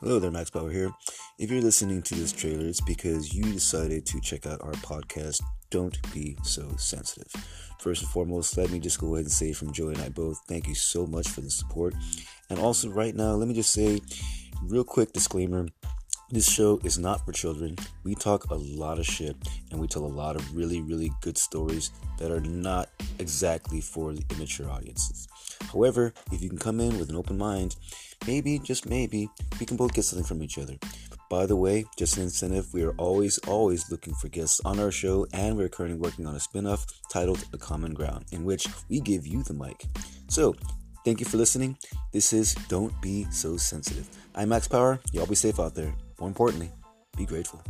Hello there, Max Power here. If you're listening to this trailer, it's because you decided to check out our podcast, Don't Be So Sensitive. First and foremost, let me just go ahead and say from Joey and I both, thank you so much for the support. And also, right now, let me just say, real quick disclaimer this show is not for children. We talk a lot of shit and we tell a lot of really, really good stories that are not exactly for the immature audiences. However, if you can come in with an open mind, maybe, just maybe, we can both get something from each other. By the way, just an incentive, we are always, always looking for guests on our show, and we're currently working on a spin off titled The Common Ground, in which we give you the mic. So, thank you for listening. This is Don't Be So Sensitive. I'm Max Power. Y'all be safe out there. More importantly, be grateful.